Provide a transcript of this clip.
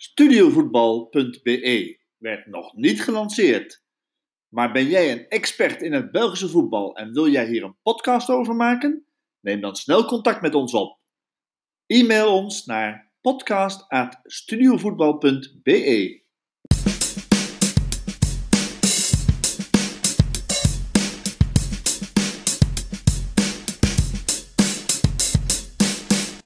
Studiovoetbal.be werd nog niet gelanceerd. Maar ben jij een expert in het Belgische voetbal en wil jij hier een podcast over maken? Neem dan snel contact met ons op. E-mail ons naar podcast.studiovoetbal.be